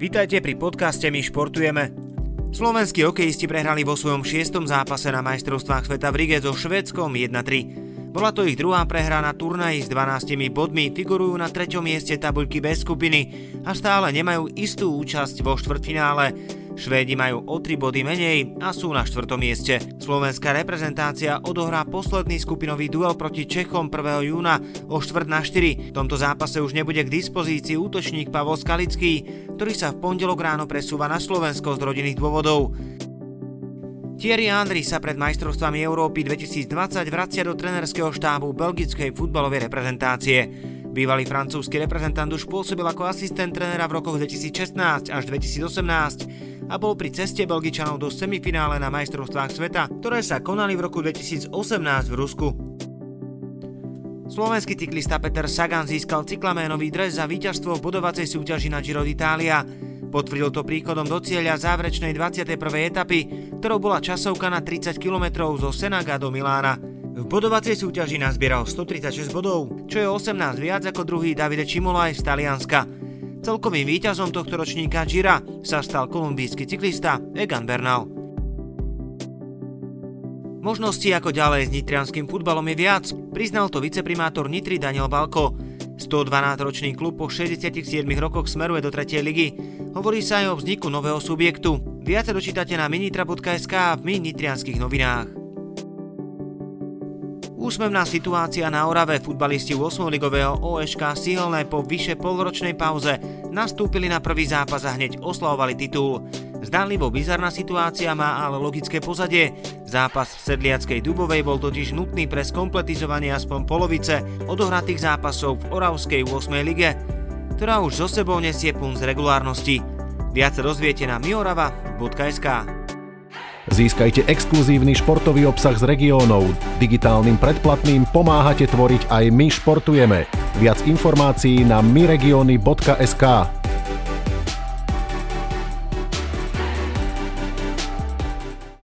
Vítajte pri podcaste My športujeme. Slovenskí hokejisti prehrali vo svojom šiestom zápase na majstrovstvách sveta v Rige so Švedskom 1-3. Bola to ich druhá prehra na turnaji s 12 bodmi, figurujú na treťom mieste tabuľky bez skupiny a stále nemajú istú účasť vo štvrtfinále. Švédi majú o 3 body menej a sú na štvrtom mieste. Slovenská reprezentácia odohrá posledný skupinový duel proti Čechom 1. júna o štvrt na 4. V tomto zápase už nebude k dispozícii útočník Pavol Skalický, ktorý sa v pondelok ráno presúva na Slovensko z rodinných dôvodov. Thierry Henry sa pred majstrovstvami Európy 2020 vracia do trenerského štábu belgickej futbalovej reprezentácie. Bývalý francúzsky reprezentant už pôsobil ako asistent trénera v rokoch 2016 až 2018 a bol pri ceste Belgičanov do semifinále na majstrovstvách sveta, ktoré sa konali v roku 2018 v Rusku. Slovenský cyklista Peter Sagan získal cyklaménový dres za víťazstvo v bodovacej súťaži na Giro d'Italia. Potvrdil to príchodom do cieľa záverečnej 21. etapy, ktorou bola časovka na 30 km zo Senaga do Milána. V bodovacej súťaži nazbieral 136 bodov, čo je 18 viac ako druhý Davide Čimolaj z Talianska. Celkovým víťazom tohto ročníka Gira sa stal kolumbijský cyklista Egan Bernal. Možností ako ďalej s nitrianským futbalom je viac, priznal to viceprimátor Nitry Daniel Balko. 112-ročný klub po 67 rokoch smeruje do 3. ligy. Hovorí sa aj o vzniku nového subjektu. Viac dočítate na minitra.sk a v My nitrianských novinách. Úsmevná situácia na Orave futbalisti 8. ligového OŠK Sihelné po vyše polročnej pauze nastúpili na prvý zápas a hneď oslavovali titul. Zdánlivo bizarná situácia má ale logické pozadie. Zápas v Sedliackej Dubovej bol totiž nutný pre skompletizovanie aspoň polovice odohratých zápasov v Oravskej 8. lige, ktorá už zo sebou nesie pun z regulárnosti. Viac dozviete na miorava.sk. Získajte exkluzívny športový obsah z regiónov. Digitálnym predplatným pomáhate tvoriť aj My športujeme. Viac informácií na myregiony.sk.